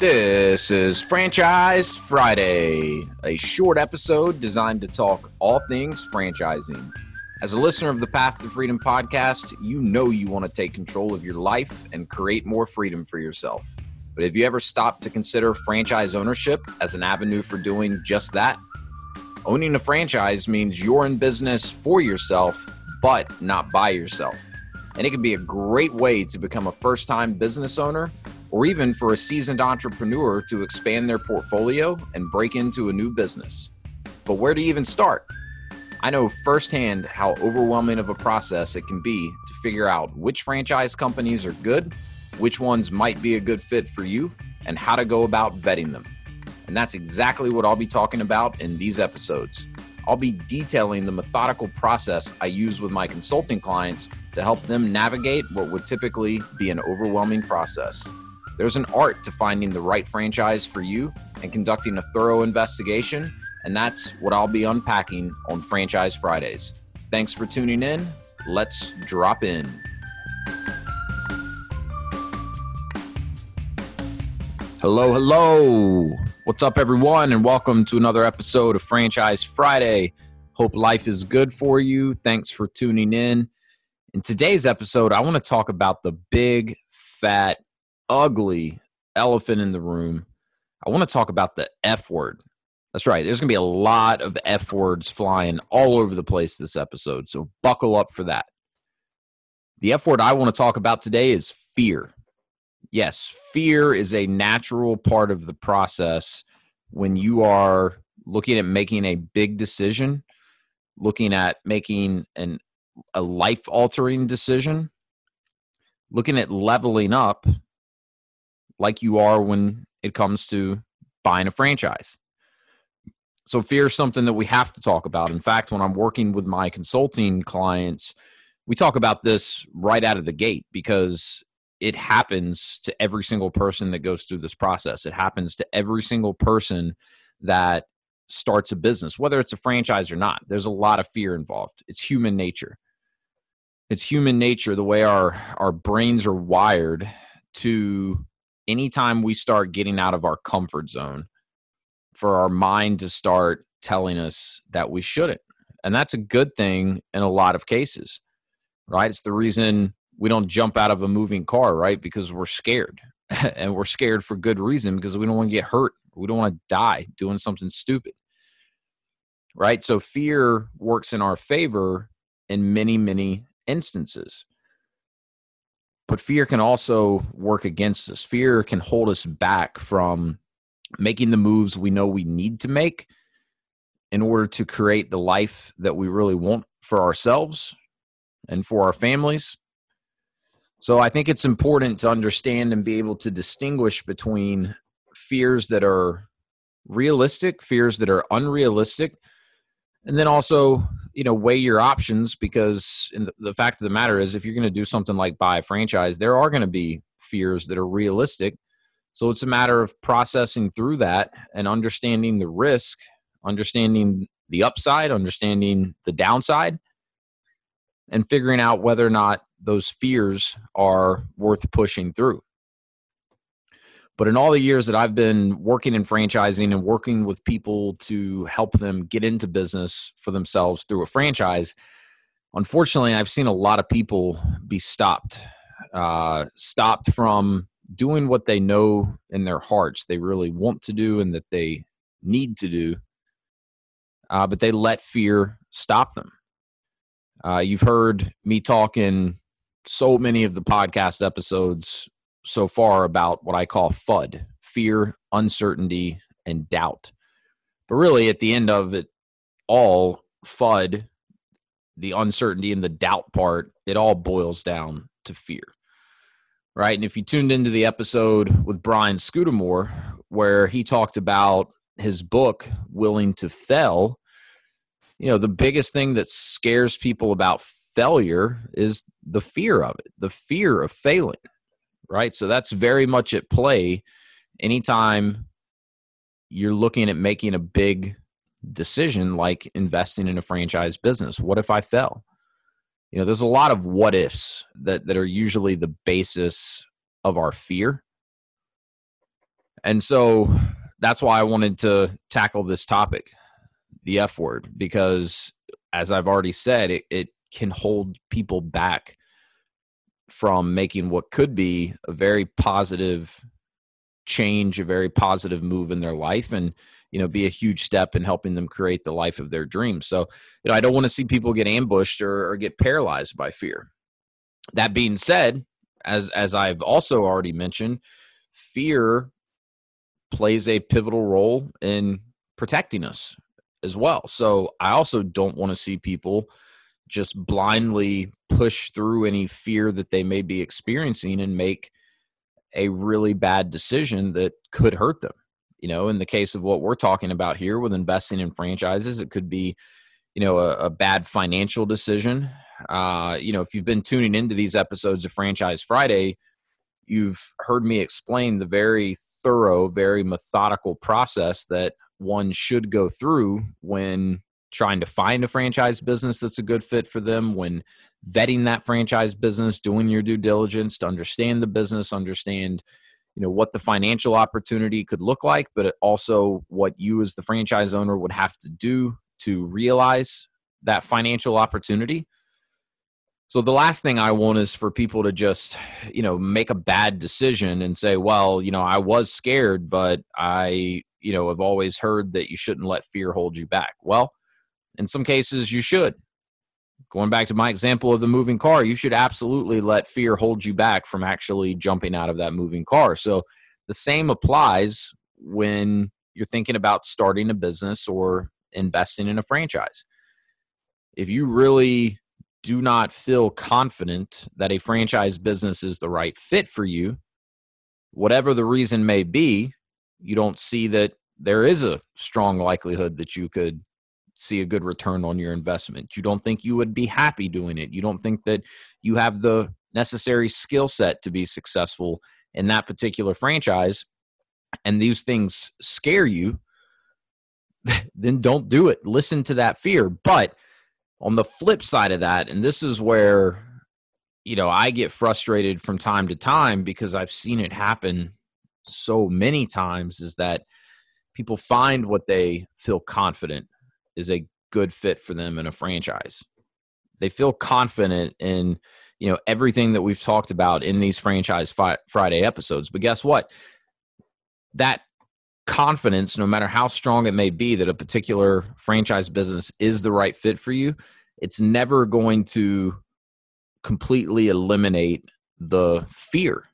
This is Franchise Friday, a short episode designed to talk all things franchising. As a listener of the Path to Freedom podcast, you know you want to take control of your life and create more freedom for yourself. But have you ever stopped to consider franchise ownership as an avenue for doing just that? Owning a franchise means you're in business for yourself, but not by yourself. And it can be a great way to become a first time business owner or even for a seasoned entrepreneur to expand their portfolio and break into a new business. But where to even start? I know firsthand how overwhelming of a process it can be to figure out which franchise companies are good, which ones might be a good fit for you, and how to go about vetting them. And that's exactly what I'll be talking about in these episodes. I'll be detailing the methodical process I use with my consulting clients to help them navigate what would typically be an overwhelming process. There's an art to finding the right franchise for you and conducting a thorough investigation, and that's what I'll be unpacking on Franchise Fridays. Thanks for tuning in. Let's drop in. Hello, hello. What's up, everyone, and welcome to another episode of Franchise Friday. Hope life is good for you. Thanks for tuning in. In today's episode, I want to talk about the big, fat, ugly elephant in the room. I want to talk about the F word. That's right. There's going to be a lot of F words flying all over the place this episode. So buckle up for that. The F word I want to talk about today is fear. Yes, fear is a natural part of the process when you are looking at making a big decision, looking at making an a life altering decision, looking at leveling up like you are when it comes to buying a franchise. So fear is something that we have to talk about. In fact, when I'm working with my consulting clients, we talk about this right out of the gate because it happens to every single person that goes through this process. It happens to every single person that starts a business, whether it's a franchise or not. There's a lot of fear involved. It's human nature. It's human nature, the way our, our brains are wired to anytime we start getting out of our comfort zone, for our mind to start telling us that we shouldn't. And that's a good thing in a lot of cases, right? It's the reason we don't jump out of a moving car, right? Because we're scared. and we're scared for good reason because we don't want to get hurt. We don't want to die doing something stupid. Right? So fear works in our favor in many, many instances. But fear can also work against us. Fear can hold us back from making the moves we know we need to make in order to create the life that we really want for ourselves and for our families. So I think it's important to understand and be able to distinguish between fears that are realistic, fears that are unrealistic, and then also you know weigh your options because the, the fact of the matter is if you're going to do something like buy a franchise there are going to be fears that are realistic. So it's a matter of processing through that and understanding the risk understanding the upside understanding the downside and figuring out whether or not those fears are worth pushing through but in all the years that I've been working in franchising and working with people to help them get into business for themselves through a franchise, unfortunately, I've seen a lot of people be stopped, uh, stopped from doing what they know in their hearts they really want to do and that they need to do, uh, but they let fear stop them. Uh, you've heard me talk in so many of the podcast episodes so far about what I call FUD fear, uncertainty, and doubt. But really, at the end of it all, FUD, the uncertainty and the doubt part, it all boils down to fear. Right. And if you tuned into the episode with Brian Scudamore, where he talked about his book, Willing to Fail, you know, the biggest thing that scares people about failure is the fear of it, the fear of failing right? So that's very much at play anytime you're looking at making a big decision like investing in a franchise business. What if I fell? You know, there's a lot of what ifs that, that are usually the basis of our fear. And so that's why I wanted to tackle this topic, the F word, because as I've already said, it, it can hold people back from making what could be a very positive change, a very positive move in their life, and you know, be a huge step in helping them create the life of their dreams. So, you know, I don't want to see people get ambushed or, or get paralyzed by fear. That being said, as as I've also already mentioned, fear plays a pivotal role in protecting us as well. So I also don't want to see people just blindly push through any fear that they may be experiencing and make a really bad decision that could hurt them. You know, in the case of what we're talking about here with investing in franchises, it could be, you know, a, a bad financial decision. Uh, you know, if you've been tuning into these episodes of Franchise Friday, you've heard me explain the very thorough, very methodical process that one should go through when trying to find a franchise business that's a good fit for them, when vetting that franchise business, doing your due diligence to understand the business, understand you know what the financial opportunity could look like, but also what you as the franchise owner would have to do to realize that financial opportunity. So the last thing I want is for people to just, you know, make a bad decision and say, well, you know, I was scared, but I, you know, have always heard that you shouldn't let fear hold you back. Well, in some cases you should. Going back to my example of the moving car, you should absolutely let fear hold you back from actually jumping out of that moving car. So the same applies when you're thinking about starting a business or investing in a franchise. If you really do not feel confident that a franchise business is the right fit for you, whatever the reason may be, you don't see that there is a strong likelihood that you could see a good return on your investment. You don't think you would be happy doing it. You don't think that you have the necessary skill set to be successful in that particular franchise. And these things scare you, then don't do it. Listen to that fear. But on the flip side of that, and this is where you know I get frustrated from time to time because I've seen it happen so many times is that people find what they feel confident is a good fit for them in a franchise. They feel confident in you know everything that we've talked about in these franchise fi- Friday episodes. But guess what? That confidence, no matter how strong it may be that a particular franchise business is the right fit for you, it's never going to completely eliminate the fear,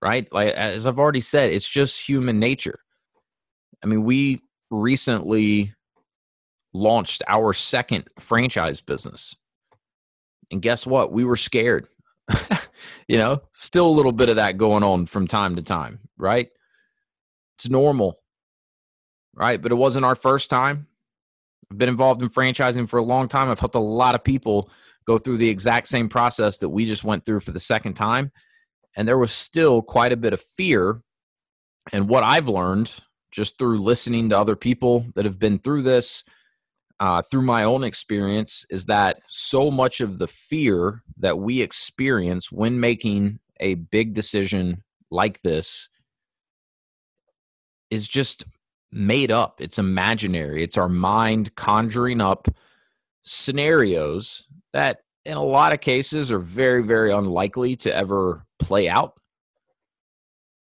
right? Like, as I've already said, it's just human nature. I mean, we recently launched our second franchise business. And guess what? We were scared. you know, still a little bit of that going on from time to time, right? It's normal, right? But it wasn't our first time. I've been involved in franchising for a long time. I've helped a lot of people go through the exact same process that we just went through for the second time. And there was still quite a bit of fear. And what I've learned just through listening to other people that have been through this, uh, through my own experience, is that so much of the fear that we experience when making a big decision like this is just made up. It's imaginary. It's our mind conjuring up scenarios that, in a lot of cases, are very, very unlikely to ever play out.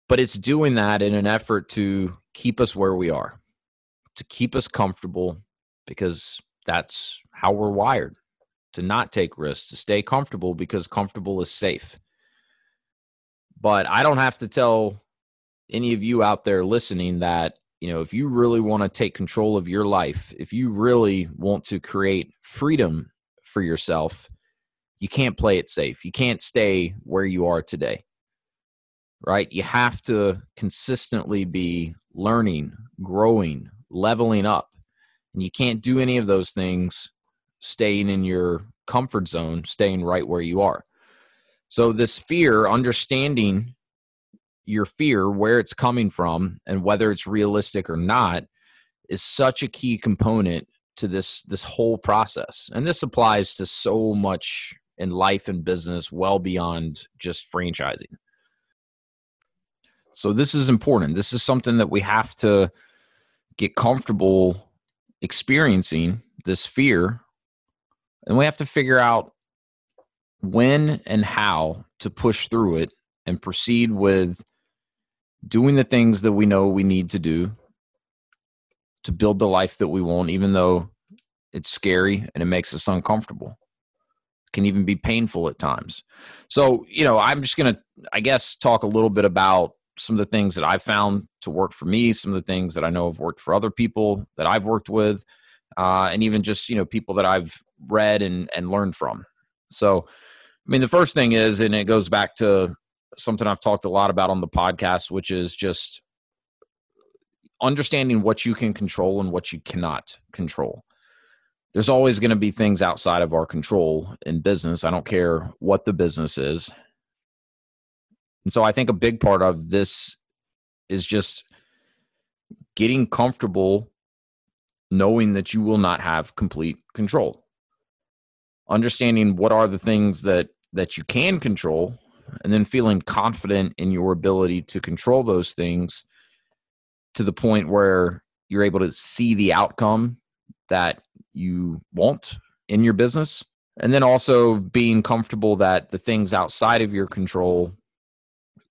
But it's doing that in an effort to keep us where we are, to keep us comfortable, because that's how we're wired to not take risks, to stay comfortable because comfortable is safe. But I don't have to tell any of you out there listening that, you know, if you really want to take control of your life, if you really want to create freedom for yourself, you can't play it safe. You can't stay where you are today. Right? You have to consistently be learning, growing, leveling up. And you can't do any of those things staying in your comfort zone, staying right where you are. So, this fear, understanding your fear, where it's coming from, and whether it's realistic or not, is such a key component to this this whole process. And this applies to so much in life and business, well beyond just franchising. So this is important. This is something that we have to get comfortable experiencing this fear. And we have to figure out when and how to push through it and proceed with doing the things that we know we need to do to build the life that we want, even though it's scary and it makes us uncomfortable. It can even be painful at times. So, you know, I'm just going to, I guess, talk a little bit about some of the things that I've found to work for me, some of the things that I know have worked for other people that I've worked with, uh, and even just, you know, people that I've read and, and learned from. So, I mean, the first thing is, and it goes back to something I've talked a lot about on the podcast, which is just understanding what you can control and what you cannot control. There's always going to be things outside of our control in business. I don't care what the business is. And so I think a big part of this is just getting comfortable knowing that you will not have complete control. Understanding what are the things that that you can control and then feeling confident in your ability to control those things to the point where you're able to see the outcome that you want in your business and then also being comfortable that the things outside of your control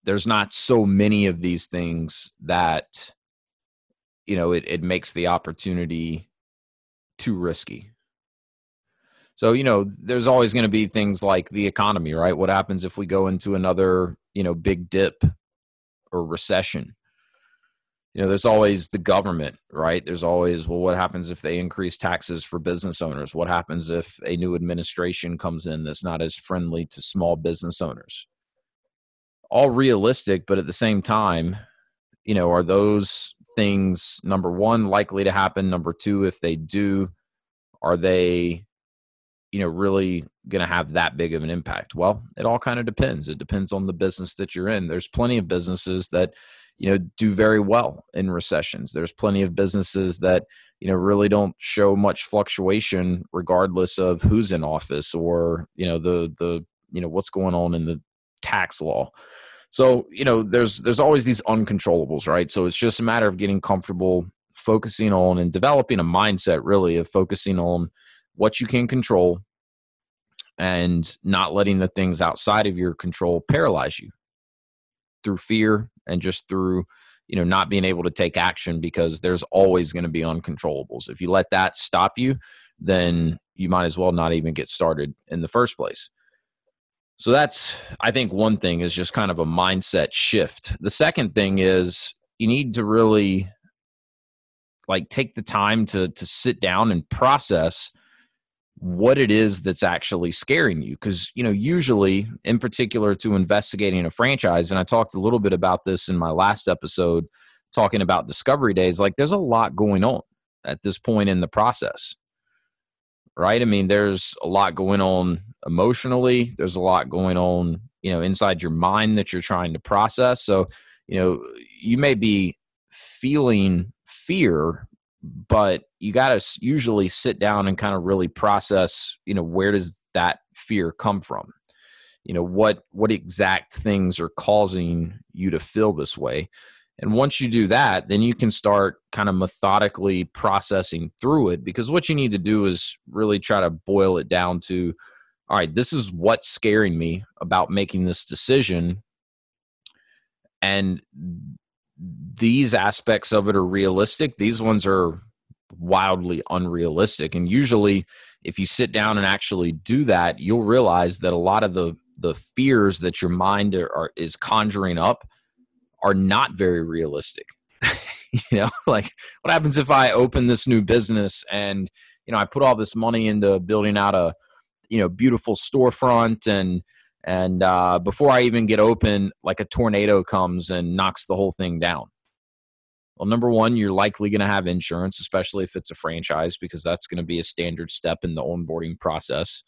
there's not so many of these things that you know it, it makes the opportunity too risky so, you know, there's always going to be things like the economy, right? What happens if we go into another, you know, big dip or recession? You know, there's always the government, right? There's always, well, what happens if they increase taxes for business owners? What happens if a new administration comes in that's not as friendly to small business owners? All realistic, but at the same time, you know, are those things number one likely to happen? Number two, if they do, are they you know really going to have that big of an impact? Well it all kind of depends. It depends on the business that you're in. There's plenty of businesses that you know do very well in recessions. There's plenty of businesses that you know really don't show much fluctuation regardless of who's in office or you know the the you know what's going on in the tax law. So you know there's there's always these uncontrollables right? So it's just a matter of getting comfortable focusing on and developing a mindset really of focusing on what you can control and not letting the things outside of your control paralyze you through fear and just through you know not being able to take action because there's always going to be uncontrollables. If you let that stop you then you might as well not even get started in the first place so that's i think one thing is just kind of a mindset shift. The second thing is you need to really like take the time to to sit down and process what it is that's actually scaring you. Because you know usually in particular to investigating a franchise and i talked a little bit about this in my last episode talking about discovery days like there's a lot going on at this point in the process right? I mean there's a lot going on emotionally there's a lot going on you know inside your mind that you're trying to process. So you know you may be feeling fear but you got to usually sit down and kind of really process you know where does that fear come from? You know what what exact things are causing you to feel this way? And once you do that then you can start kind of methodically processing through it because what you need to do is really try to boil it down to all right this is what's scaring me about making this decision and these aspects of it are realistic. These ones are wildly unrealistic. And usually, if you sit down and actually do that, you'll realize that a lot of the the fears that your mind are, are is conjuring up are not very realistic. you know, like what happens if I open this new business and you know I put all this money into building out a you know beautiful storefront and and uh, before I even get open, like a tornado comes and knocks the whole thing down. Well, number one, you're likely going to have insurance, especially if it's a franchise, because that's going to be a standard step in the onboarding process.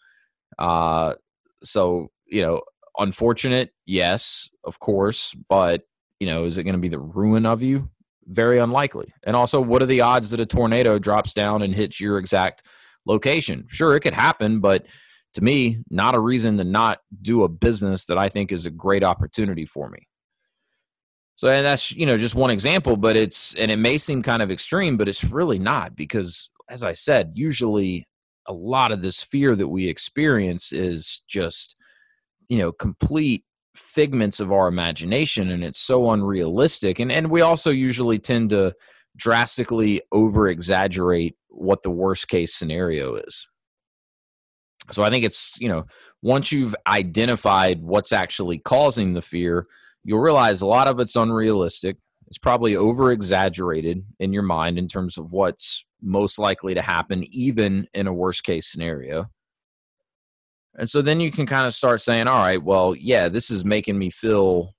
Uh, so, you know, unfortunate, yes, of course, but you know, is it going to be the ruin of you? Very unlikely. And also, what are the odds that a tornado drops down and hits your exact location? Sure, it could happen, but to me, not a reason to not do a business that I think is a great opportunity for me. So and that's you know just one example, but it's and it may seem kind of extreme, but it's really not because as I said, usually a lot of this fear that we experience is just you know complete figments of our imagination and it's so unrealistic and and we also usually tend to drastically over exaggerate what the worst case scenario is so i think it's you know once you've identified what's actually causing the fear you'll realize a lot of it's unrealistic it's probably over exaggerated in your mind in terms of what's most likely to happen even in a worst case scenario and so then you can kind of start saying, all right, well, yeah, this is making me feel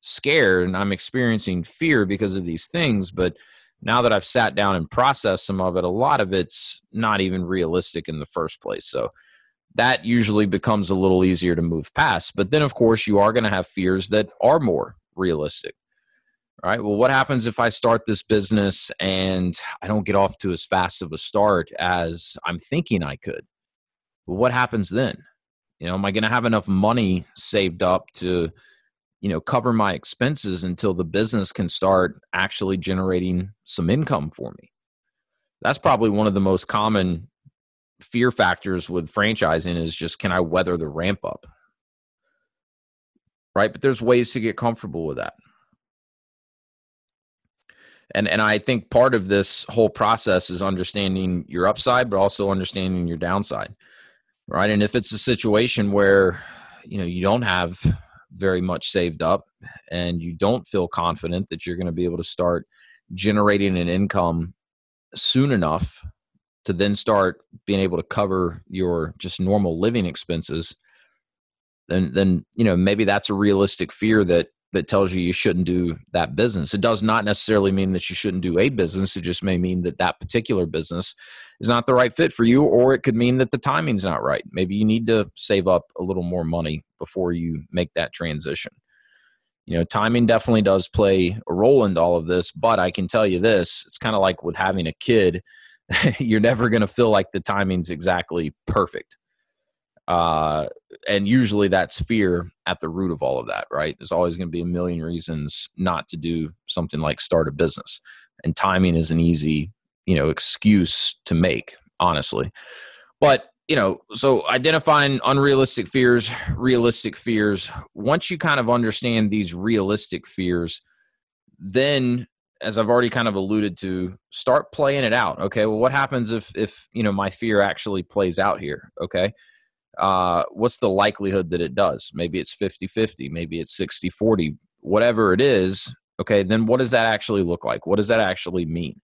scared and I'm experiencing fear because of these things. But now that I've sat down and processed some of it, a lot of it's not even realistic in the first place. So that usually becomes a little easier to move past. But then, of course, you are going to have fears that are more realistic. All right. Well, what happens if I start this business and I don't get off to as fast of a start as I'm thinking I could? But what happens then? You know, am I going to have enough money saved up to, you know, cover my expenses until the business can start actually generating some income for me? That's probably one of the most common fear factors with franchising is just can I weather the ramp up? Right? But there's ways to get comfortable with that. And and I think part of this whole process is understanding your upside but also understanding your downside right? And if it's a situation where you know you don't have very much saved up and you don't feel confident that you're going to be able to start generating an income soon enough to then start being able to cover your just normal living expenses then then you know maybe that's a realistic fear that that tells you you shouldn't do that business. It does not necessarily mean that you shouldn't do a business. It just may mean that that particular business is not the right fit for you, or it could mean that the timing's not right. Maybe you need to save up a little more money before you make that transition. You know, timing definitely does play a role in all of this, but I can tell you this it's kind of like with having a kid. You're never going to feel like the timing's exactly perfect uh, and usually that's fear at the root of all of that, right? There's always going to be a million reasons not to do something like start a business, and timing is an easy, you know, excuse to make, honestly. But you know, so identifying unrealistic fears, realistic fears. Once you kind of understand these realistic fears, then as I've already kind of alluded to, start playing it out. Okay, well, what happens if if you know my fear actually plays out here? Okay, uh, what's the likelihood that it does? Maybe it's 50 50, maybe it's 60 40, whatever it is. Okay, then what does that actually look like? What does that actually mean?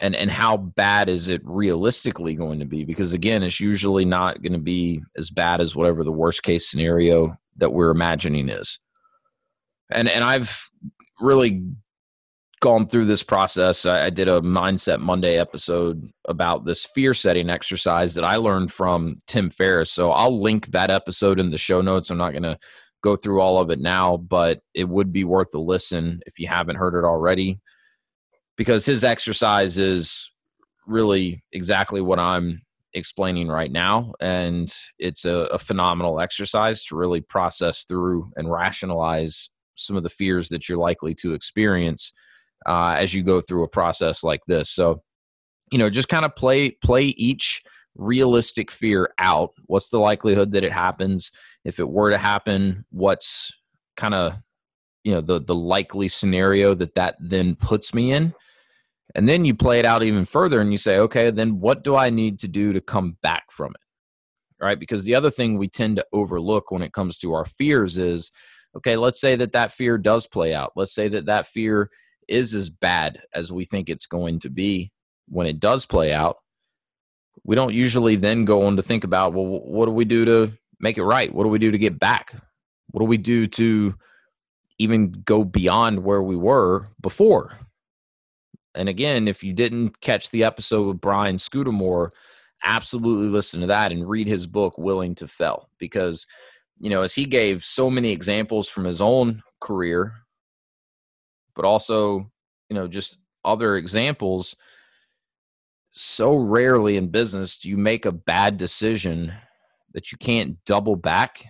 And, and how bad is it realistically going to be? Because again, it's usually not going to be as bad as whatever the worst case scenario that we're imagining is. And and I've really gone through this process. I, I, did a Mindset Monday episode about this fear setting exercise that I learned from Tim Ferriss. So I'll link that episode in the show notes. I'm not going to go through all of it now, but it would be worth a listen if you haven't heard it already, because his exercise is really exactly what I'm explaining right now. And it's a, a phenomenal exercise to really process through and rationalize some of the fears that you're likely to experience uh, as you go through a process like this. So, you know, just kind of play play each realistic fear out. What's the likelihood that it happens? If it were to happen, what's kind of you know the the likely scenario that that then puts me in? And then you play it out even further and you say, okay, then what do I need to do to come back from it? Right? Because the other thing we tend to overlook when it comes to our fears is, okay, let's say that that fear does play out. Let's say that that fear is as bad as we think it's going to be when it does play out, we don't usually then go on to think about, well, what do we do to make it right? What do we do to get back? What do we do to even go beyond where we were before? And again, if you didn't catch the episode with Brian Scudamore, absolutely listen to that and read his book, Willing to Fail, because, you know, as he gave so many examples from his own career but also, you know, just other examples. So rarely in business do you make a bad decision that you can't double back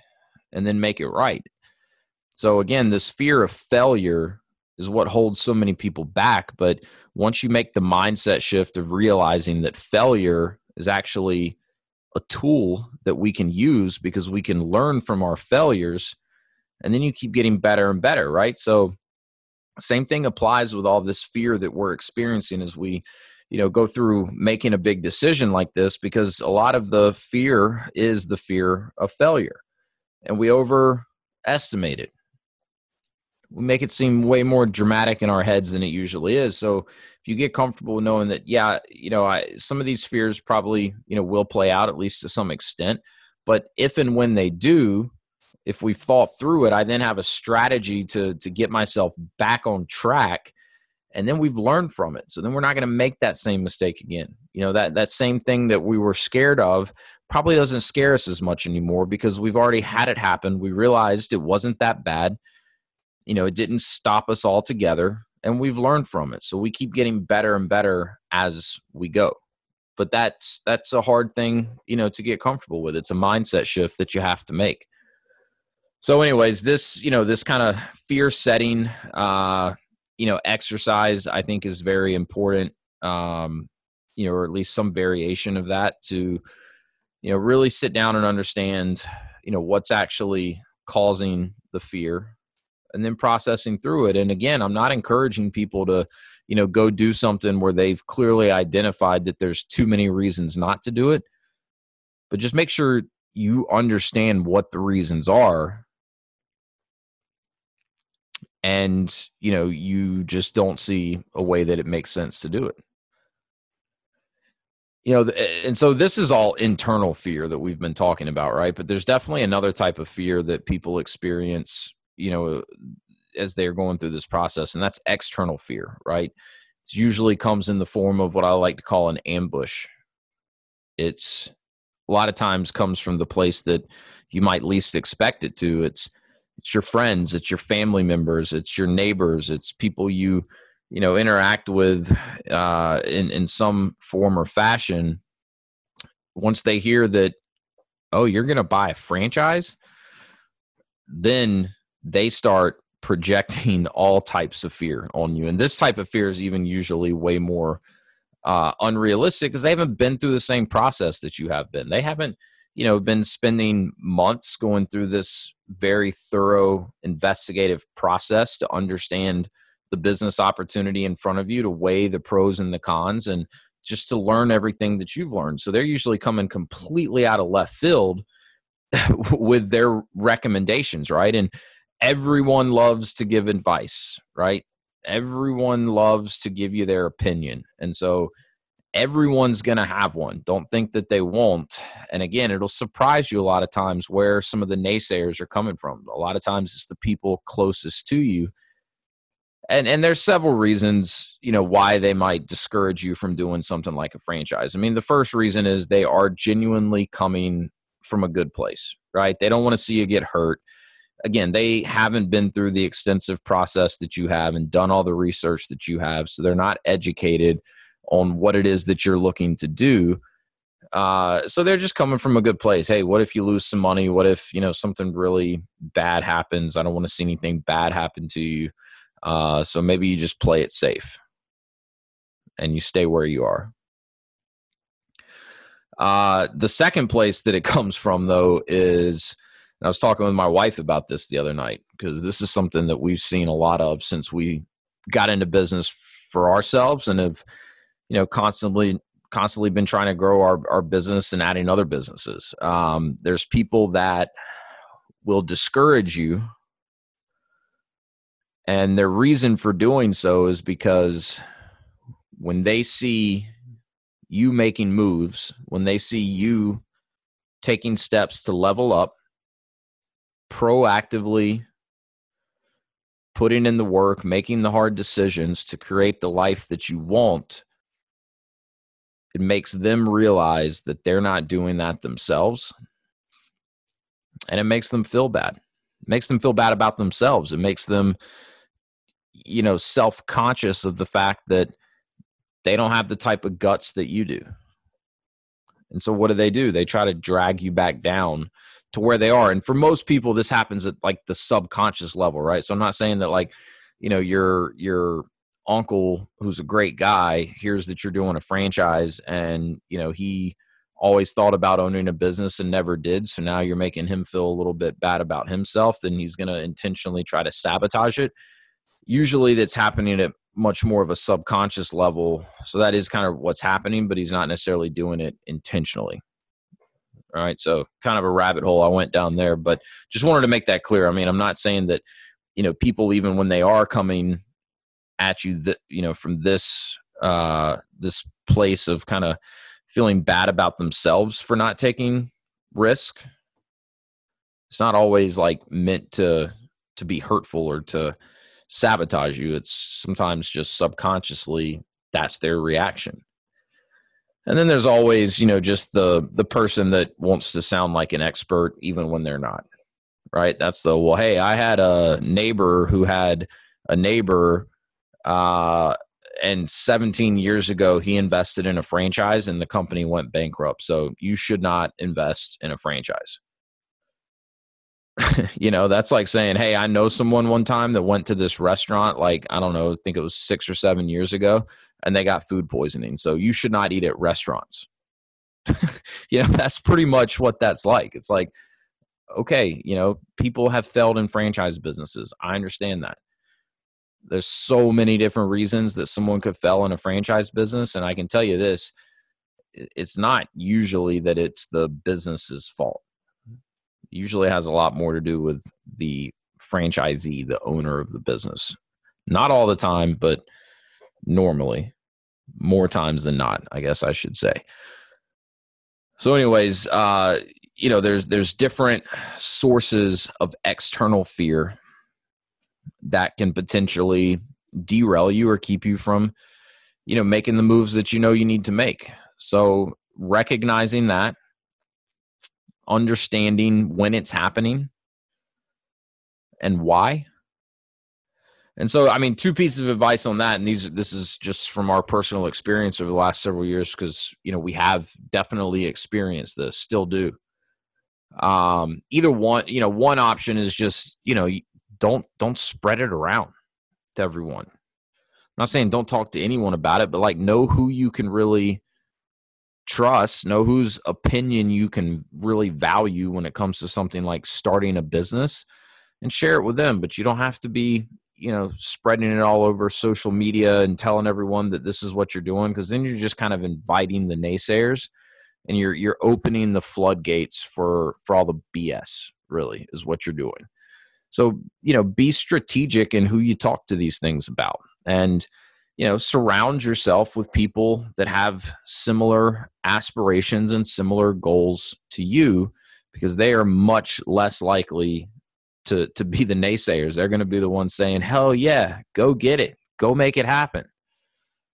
and then make it right. So again, this fear of failure is what holds so many people back. But once you make the mindset shift of realizing that failure is actually a tool that we can use because we can learn from our failures, and then you keep getting better and better, right? So, same thing applies with all this fear that we're experiencing as we you know go through making a big decision like this because a lot of the fear is the fear of failure and we overestimate it we make it seem way more dramatic in our heads than it usually is. So if you get comfortable knowing that, yeah, you know, I, some of these fears probably, you know, will play out at least to some extent. But if and when they do, if we've thought through it, I then have a strategy to to get myself back on track. And then we've learned from it. So then we're not going to make that same mistake again. You know, that that same thing that we were scared of probably doesn't scare us as much anymore because we've already had it happen. We realized it wasn't that bad you know, it didn't stop us altogether and we've learned from it. So we keep getting better and better as we go. But that's that's a hard thing, you know, to get comfortable with. It's a mindset shift that you have to make. So anyways, this, you know, this kind of fear setting uh, you know, exercise I think is very important. Um, you know, or at least some variation of that to you know, really sit down and understand, you know, what's actually causing the fear and then processing through it. And again, I'm not encouraging people to, you know, go do something where they've clearly identified that there's too many reasons not to do it. But just make sure you understand what the reasons are. And, you know, you just don't see a way that it makes sense to do it. You know, and so this is all internal fear that we've been talking about, right? But there's definitely another type of fear that people experience you know as they're going through this process and that's external fear right it usually comes in the form of what i like to call an ambush it's a lot of times comes from the place that you might least expect it to it's it's your friends it's your family members it's your neighbors it's people you you know interact with uh, in in some form or fashion once they hear that oh you're going to buy a franchise then they start projecting all types of fear on you. And this type of fear is even usually way more uh, unrealistic because they haven't been through the same process that you have been. They haven't, you know, been spending months going through this very thorough investigative process to understand the business opportunity in front of you, to weigh the pros and the cons, and just to learn everything that you've learned. So they're usually coming completely out of left field with their recommendations, right? And everyone loves to give advice, right? Everyone loves to give you their opinion. And so everyone's going to have one. Don't think that they won't. And again, it'll surprise you a lot of times where some of the naysayers are coming from. A lot of times it's the people closest to you. And and there's several reasons, you know, why they might discourage you from doing something like a franchise. I mean, the first reason is they are genuinely coming from a good place, right? They don't want to see you get hurt again, they haven't been through the extensive process that you have and done all the research that you have. So they're not educated on what it is that you're looking to do. Uh, so they're just coming from a good place. Hey, what if you lose some money? What if, you know, something really bad happens? I don't want to see anything bad happen to you. Uh, so maybe you just play it safe and you stay where you are. Uh, the second place that it comes from, though, is I was talking with my wife about this the other night because this is something that we've seen a lot of since we got into business for ourselves and have, you know, constantly constantly been trying to grow our, our business and adding other businesses. Um, there's people that will discourage you. And their reason for doing so is because when they see you making moves, when they see you taking steps to level up, proactively putting in the work, making the hard decisions to create the life that you want, it makes them realize that they're not doing that themselves. And it makes them feel bad. It makes them feel bad about themselves. It makes them, you know, self conscious of the fact that they don't have the type of guts that you do. And so what do they do? They try to drag you back down to where they are. And for most people, this happens at like the subconscious level, right? So I'm not saying that like, you know, your your uncle who's a great guy hears that you're doing a franchise and, you know, he always thought about owning a business and never did. So now you're making him feel a little bit bad about himself, then he's going to intentionally try to sabotage it. Usually that's happening at much more of a subconscious level. So that is kind of what's happening, but he's not necessarily doing it intentionally. All right. So kind of a rabbit hole I went down there, but just wanted to make that clear. I mean, I'm not saying that, you know, people, even when they are coming at you that, you know, from this, uh, this place of kind of feeling bad about themselves for not taking risk. It's not always like meant to, to be hurtful or to, sabotage you. It's sometimes just subconsciously that's their reaction. And then there's always, you know, just the the person that wants to sound like an expert even when they're not. Right? That's the well, hey, I had a neighbor who had a neighbor uh and 17 years ago he invested in a franchise and the company went bankrupt. So you should not invest in a franchise. you know, that's like saying, Hey, I know someone one time that went to this restaurant, like, I don't know, I think it was six or seven years ago, and they got food poisoning. So you should not eat at restaurants. you know, that's pretty much what that's like. It's like, okay, you know, people have failed in franchise businesses. I understand that. There's so many different reasons that someone could fail in a franchise business. And I can tell you this it's not usually that it's the business's fault usually has a lot more to do with the franchisee, the owner of the business. Not all the time, but normally, more times than not, I guess I should say. So, anyways, uh, you know, there's there's different sources of external fear that can potentially derail you or keep you from, you know, making the moves that you know you need to make. So, recognizing that understanding when it's happening and why. And so, I mean, two pieces of advice on that, and these this is just from our personal experience over the last several years, because you know we have definitely experienced this, still do. Um, either one, you know, one option is just you know don't don't spread it around to everyone. I'm not saying don't talk to anyone about it, but like know who you can really trust, know whose opinion you can really value when it comes to something like starting a business and share it with them. But you don't have to be, you know, spreading it all over social media and telling everyone that this is what you're doing because then you're just kind of inviting the naysayers and you're you're opening the floodgates for for all the BS really is what you're doing. So, you know, be strategic in who you talk to these things about. And you know surround yourself with people that have similar aspirations and similar goals to you because they are much less likely to to be the naysayers. They're going to be the ones saying hell yeah go get it. Go make it happen.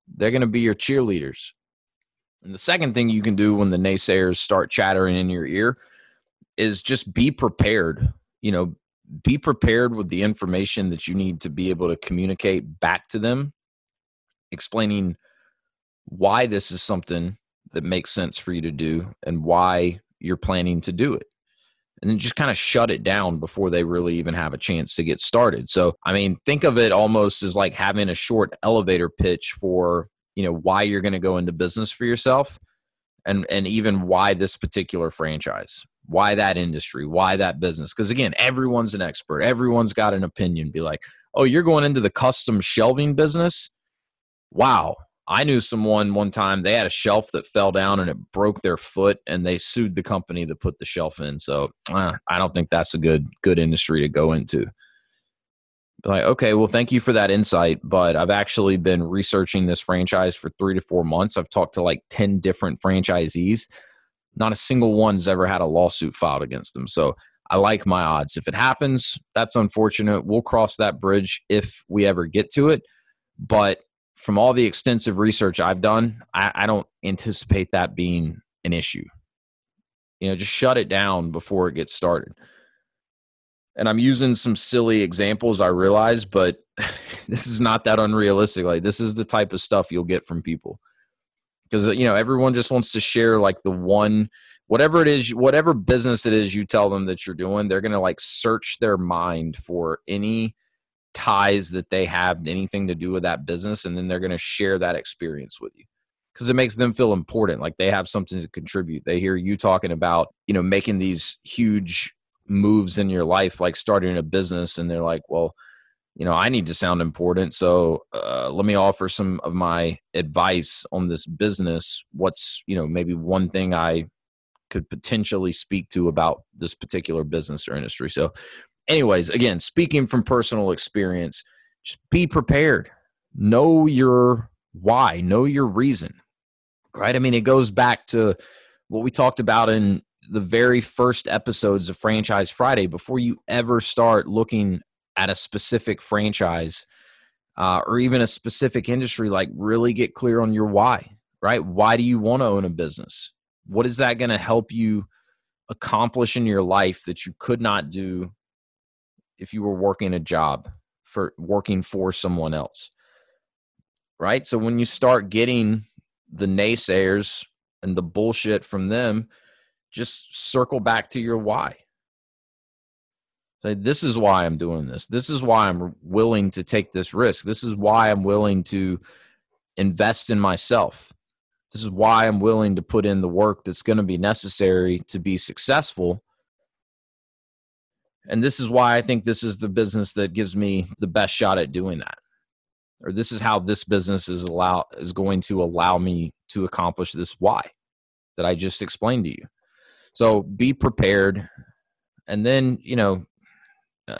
They're going to be your cheerleaders. And the second thing you can do when the naysayers start chattering in your ear is just be prepared you know be prepared with the information that you need to be able to communicate back to them explaining why this is something that makes sense for you to do and why you're planning to do it. And then just kind of shut it down before they really even have a chance to get started. So, I mean, think of it almost as like having a short elevator pitch for, you know, why you're going to go into business for yourself and and even why this particular franchise why that industry why that business because again everyone's an expert everyone's got an opinion be like oh you're going into the custom shelving business wow, I knew someone one time they had a shelf that fell down and it broke their foot and they sued the company that put the shelf in. So uh, I don't think that's a good good industry to go into. Like, okay, well, thank you for that insight, but I've actually been researching this franchise for three to four months. I've talked to like 10 different franchisees. Not a single one's ever had a lawsuit filed against them. So I like my odds. If it happens, that's unfortunate. We'll cross that bridge if we ever get to it. But from all the extensive research I've done, I, I don't anticipate that being an issue. You know, just shut it down before it gets started. And I'm using some silly examples, I realize, but this is not that unrealistic. Like, this is the type of stuff you'll get from people. Because, you know, everyone just wants to share like the one whatever it is, whatever business it is you tell them that you're doing, they're going to like search their mind for any ties that they have anything to do with that business and then they're going to share that experience with you. Because it makes them feel important like they have something to contribute. They hear you talking about you know making these huge moves in your life like starting a business and they're like well you know i need to sound important. So uh, let me offer some of my advice on this business. What's you know maybe one thing i could potentially speak to about this particular business or industry. So anyways, again, speaking from personal experience, just be prepared. Know your why, know your reason, right? I mean, it goes back to what we talked about in the very first episodes of Franchise Friday. Before you ever start looking at a specific franchise uh, or even a specific industry, like really get clear on your why, right? Why do you want to own a business? What is that going to help you accomplish in your life that you could not do if you were working a job for working for someone else. Right? So when you start getting the naysayers and the bullshit from them, just circle back to your why. Say, this is why I'm doing this. This is why I'm willing to take this risk. This is why I'm willing to invest in myself. This is why I'm willing to put in the work that's going to be necessary to be successful and this is why I think this is the business that gives me the best shot at doing that. Or this is how this business is allow is going to allow me to accomplish this why that I just explained to you. So be prepared and then, you know, uh,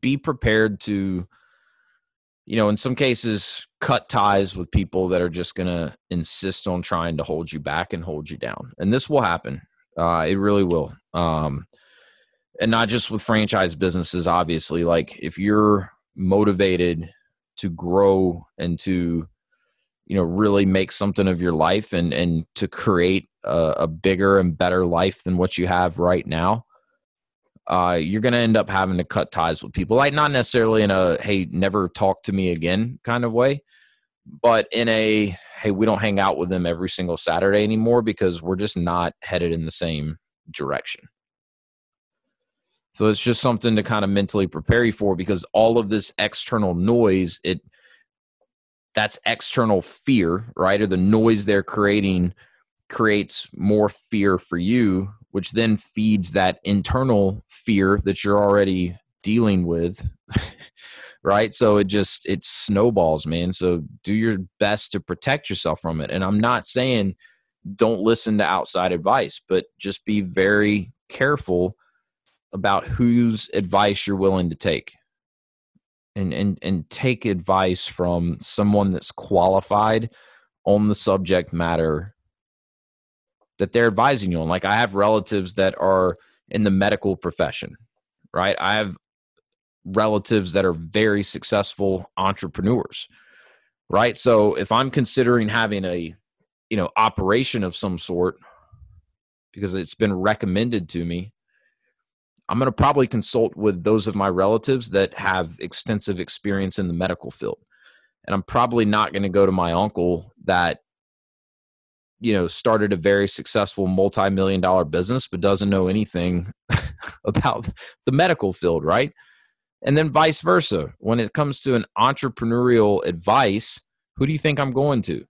be prepared to you know, in some cases cut ties with people that are just going to insist on trying to hold you back and hold you down. And this will happen. Uh, it really will. Um, and not just with franchise businesses obviously like if you're motivated to grow and to you know really make something of your life and and to create a, a bigger and better life than what you have right now uh, you're going to end up having to cut ties with people like not necessarily in a hey never talk to me again kind of way but in a hey we don't hang out with them every single saturday anymore because we're just not headed in the same direction so it's just something to kind of mentally prepare you for because all of this external noise, it that's external fear, right? Or the noise they're creating creates more fear for you, which then feeds that internal fear that you're already dealing with. right? So it just it snowballs, man. So do your best to protect yourself from it. And I'm not saying don't listen to outside advice, but just be very careful about whose advice you're willing to take and and and take advice from someone that's qualified on the subject matter that they're advising you on. Like i have relatives that are in the medical profession right? I have relatives that are very successful entrepreneurs right? So if i'm considering having a you know operation of some sort because it's been recommended to me I'm going to probably consult with those of my relatives that have extensive experience in the medical field. And I'm probably not going to go to my uncle that you know started a very successful multi-million dollar business but doesn't know anything about the medical field, right? And then vice versa. When it comes to an entrepreneurial advice, who do you think I'm going to?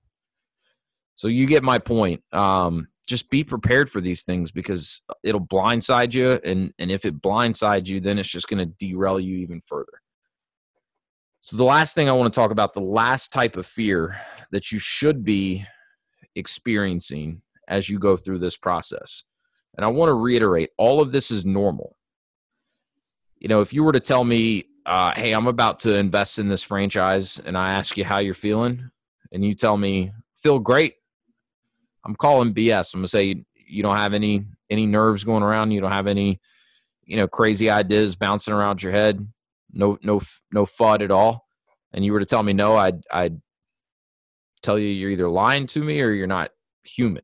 So you get my point. Um, just be prepared for these things because it'll blindside you and and if it blindsides you then it's just going to derail you even further so the last thing i want to talk about the last type of fear that you should be experiencing as you go through this process and i want to reiterate all of this is normal you know if you were to tell me uh, hey i'm about to invest in this franchise and i ask you how you're feeling and you tell me feel great I'm calling BS. I'm gonna say you don't have any any nerves going around. You don't have any you know crazy ideas bouncing around your head. No no no fud at all. And you were to tell me no, I'd I'd tell you you're either lying to me or you're not human.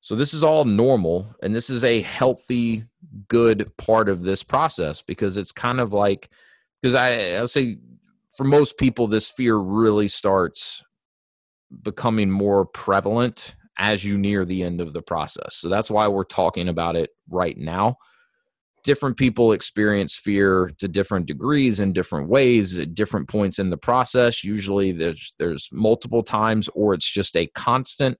So this is all normal and this is a healthy good part of this process because it's kind of like because I I'll say for most people this fear really starts becoming more prevalent as you near the end of the process. So that's why we're talking about it right now. Different people experience fear to different degrees in different ways at different points in the process. Usually there's there's multiple times or it's just a constant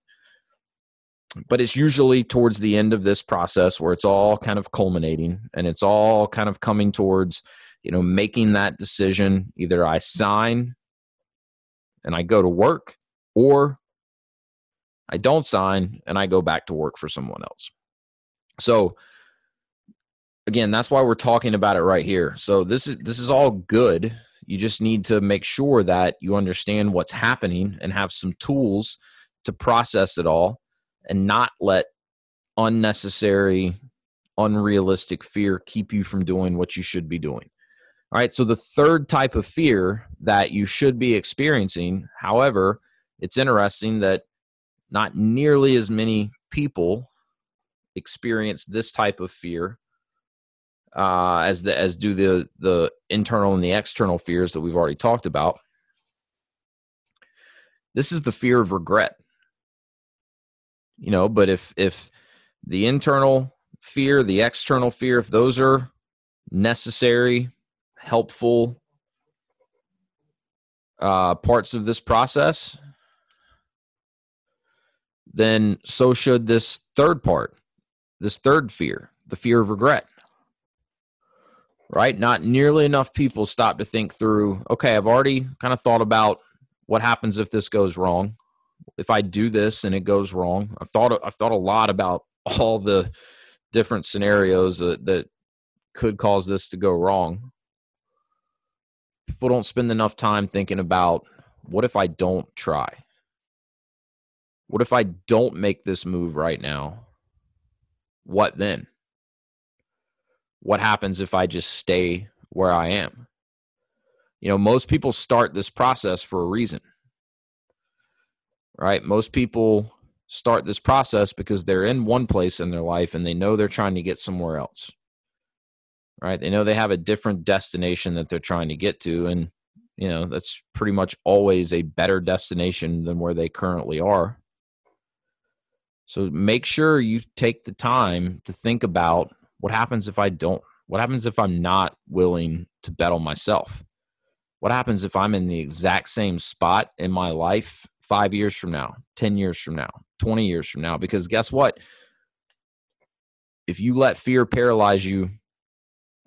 but it's usually towards the end of this process where it's all kind of culminating and it's all kind of coming towards you know making that decision either i sign and i go to work or I don't sign and I go back to work for someone else. So again, that's why we're talking about it right here. So this is this is all good. You just need to make sure that you understand what's happening and have some tools to process it all and not let unnecessary unrealistic fear keep you from doing what you should be doing. All right, so the third type of fear that you should be experiencing, however, it's interesting that not nearly as many people experience this type of fear uh, as the as do the the internal and the external fears that we've already talked about. This is the fear of regret. You know, but if if the internal fear, the external fear, if those are necessary, helpful uh, parts of this process, then so should this third part, this third fear, the fear of regret. Right? Not nearly enough people stop to think through, okay, I've already kind of thought about what happens if this goes wrong. If I do this and it goes wrong, I've thought I've thought a lot about all the different scenarios that, that could cause this to go wrong. People don't spend enough time thinking about what if I don't try? What if I don't make this move right now? What then? What happens if I just stay where I am? You know, most people start this process for a reason, right? Most people start this process because they're in one place in their life and they know they're trying to get somewhere else, right? They know they have a different destination that they're trying to get to. And, you know, that's pretty much always a better destination than where they currently are. So make sure you take the time to think about what happens if I don't? What happens if I'm not willing to bet on myself? What happens if I'm in the exact same spot in my life five years from now, 10 years from now, 20 years from now? Because guess what? If you let fear paralyze you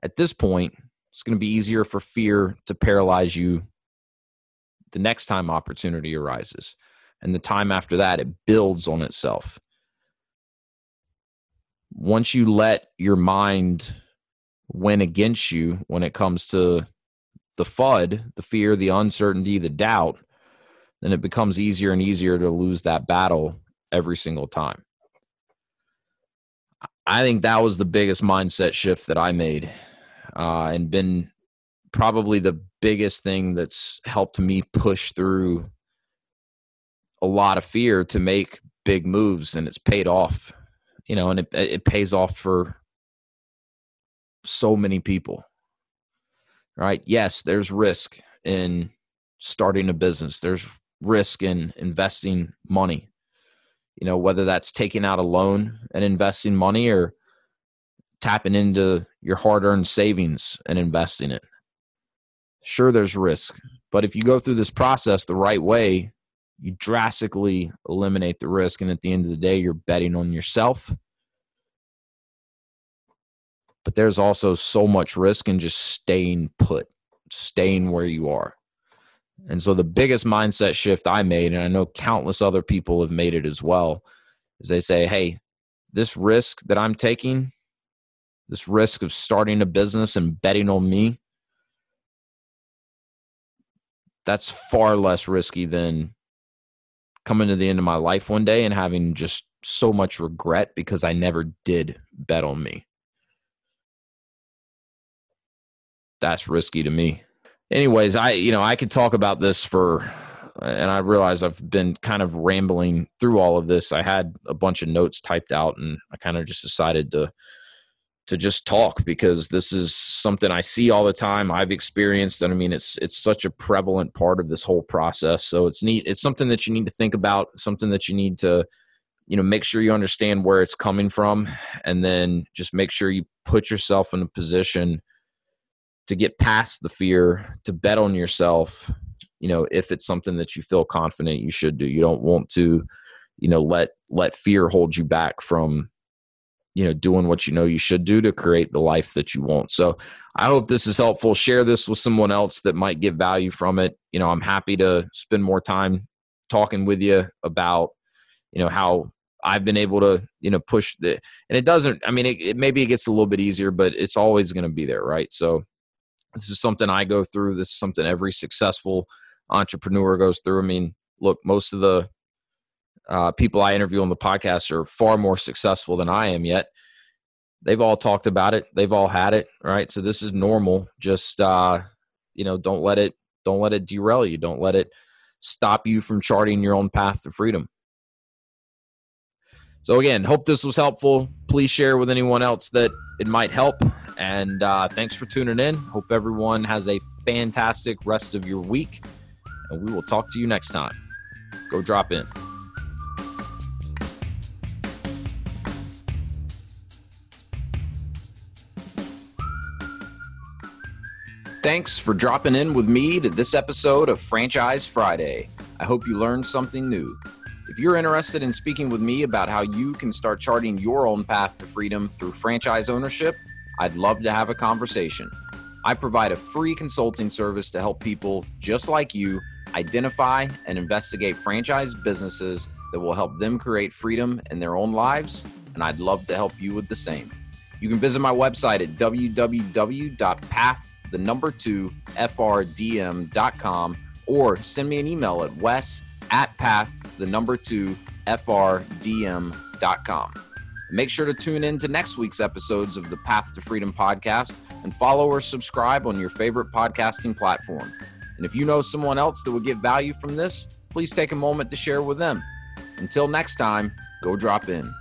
at this point, it's going to be easier for fear to paralyze you the next time opportunity arises. And the time after that, it builds on itself once you let your mind win against you when it comes to the FUD, the fear, the uncertainty, the doubt, then it becomes easier and easier to lose that battle every single time. I think that was the biggest mindset shift that I made uh, and been probably the biggest thing that's helped me push through a lot of fear to make big moves and it's paid off you know, and it it pays off for so many people. Right? Yes, there's risk in starting a business. There's risk in investing money. You know, whether that's taking out a loan and investing money or tapping into your hard-earned savings and investing it. Sure there's risk, but if you go through this process the right way, you drastically eliminate the risk. And at the end of the day, you're betting on yourself. But there's also so much risk in just staying put, staying where you are. And so the biggest mindset shift I made, and I know countless other people have made it as well, is they say, hey, this risk that I'm taking, this risk of starting a business and betting on me, that's far less risky than coming to the end of my life one day and having just so much regret because I never did bet on me. That's risky to me. Anyways, I you know, I could talk about this for and I realize I've been kind of rambling through all of this. I had a bunch of notes typed out and I kind of just decided to to just talk because this is something I see all the time. I've experienced, and I mean, it's it's such a prevalent part of this whole process. So it's neat. It's something that you need to think about. Something that you need to you know, make sure you understand where it's coming from, and then just make sure you put yourself in a position to get past the fear, to bet on yourself. You know, if it's something that you feel confident you should do, you don't want to, you know, let let fear hold you back from you know doing what you know you should do to create the life that you want. So i hope this is helpful. Share this with someone else that might get value from it. You know i'm happy to spend more time talking with you about you know how i've been able to you know push the and it doesn't i mean it, it maybe it gets a little bit easier but it's always going to be there right? So this is something i go through. This is something every successful entrepreneur goes through. I mean look most of the uh, people I interview on the podcast are far more successful than I am yet. They've all talked about it. They've all had it, right? So this is normal. Just uh, you know, don't let it don't let it derail you. Don't let it stop you from charting your own path to freedom. So again, hope this was helpful. Please share with anyone else that it might help. And uh, thanks for tuning in. Hope everyone has a fantastic rest of your week. And we will talk to you next time. Go drop in. Thanks for dropping in with me to this episode of Franchise Friday. I hope you learned something new. If you're interested in speaking with me about how you can start charting your own path to freedom through franchise ownership, I'd love to have a conversation. I provide a free consulting service to help people just like you identify and investigate franchise businesses that will help them create freedom in their own lives, and I'd love to help you with the same. You can visit my website at www.path the number two FRDM.com or send me an email at wes at path, the number two FRDM.com. Make sure to tune in to next week's episodes of the Path to Freedom podcast and follow or subscribe on your favorite podcasting platform. And if you know someone else that would get value from this, please take a moment to share with them. Until next time, go drop in.